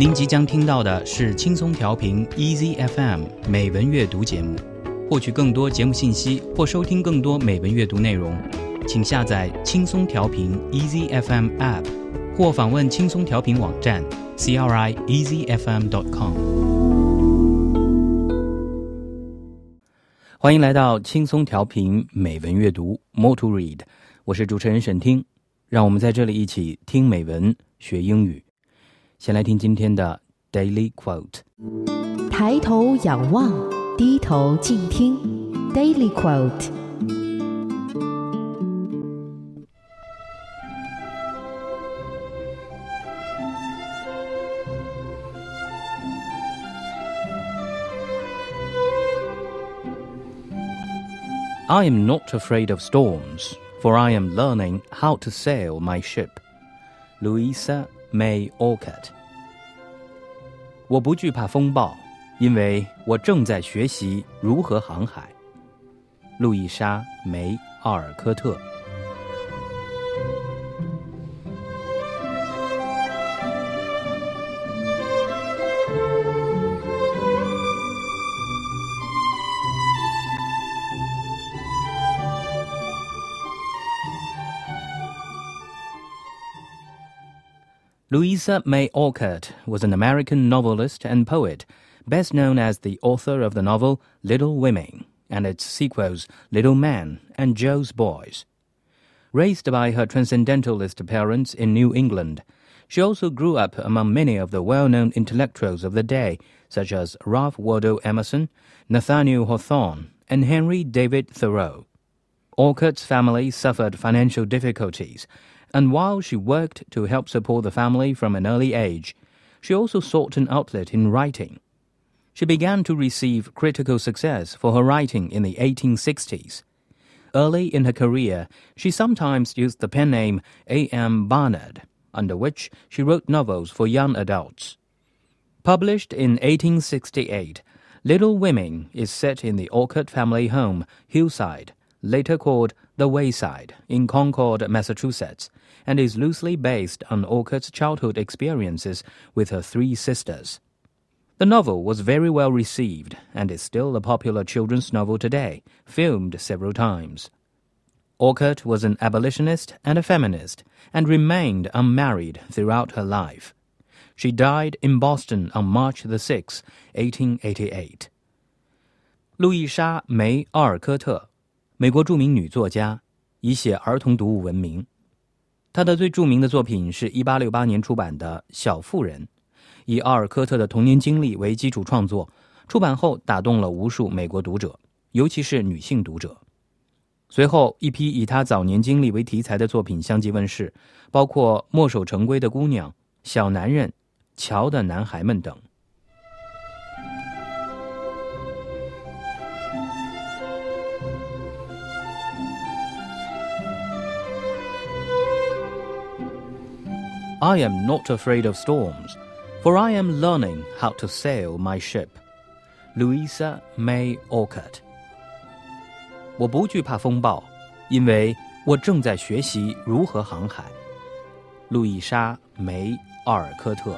您即将听到的是轻松调频 Easy FM 美文阅读节目。获取更多节目信息或收听更多美文阅读内容，请下载轻松调频 Easy FM App，或访问轻松调频网站 crieasyfm.com。欢迎来到轻松调频美文阅读 More to Read，我是主持人沈听，让我们在这里一起听美文学英语。先来听今天的 Daily Quote：抬头仰望，低头静听。Daily Quote。 I am not afraid of storms, for I am learning how to sail my ship. Louisa May orcutt。我不惧怕风暴，因为我正在学习如何航海。路易莎·梅·奥尔科特。Louisa May Alcott was an American novelist and poet, best known as the author of the novel Little Women and its sequels Little Men and Jo's Boys. Raised by her transcendentalist parents in New England, she also grew up among many of the well-known intellectuals of the day, such as Ralph Waldo Emerson, Nathaniel Hawthorne, and Henry David Thoreau. Alcott's family suffered financial difficulties, and while she worked to help support the family from an early age, she also sought an outlet in writing. She began to receive critical success for her writing in the 1860s. Early in her career, she sometimes used the pen name A.M. Barnard, under which she wrote novels for young adults. Published in 1868, Little Women is set in the Alcott family home, Hillside, later called The Wayside, in Concord, Massachusetts, and is loosely based on Alcott's childhood experiences with her three sisters. The novel was very well received and is still a popular children's novel today, filmed several times. Orcutt was an abolitionist and a feminist, and remained unmarried throughout her life. She died in Boston on March the 6th, 1888. 路易莎·梅·阿尔科特美国著名女作家，以写儿童读物闻名。她的最著名的作品是1868年出版的《小妇人》，以奥尔科特的童年经历为基础创作，出版后打动了无数美国读者，尤其是女性读者。随后，一批以她早年经历为题材的作品相继问世，包括《墨守成规的姑娘》《小男人》《乔的男孩们》等。I am not afraid of storms, for I am learning how to sail my ship. Louisa May Alcott。我不惧怕风暴，因为我正在学习如何航海。路易莎·梅·奥尔科特。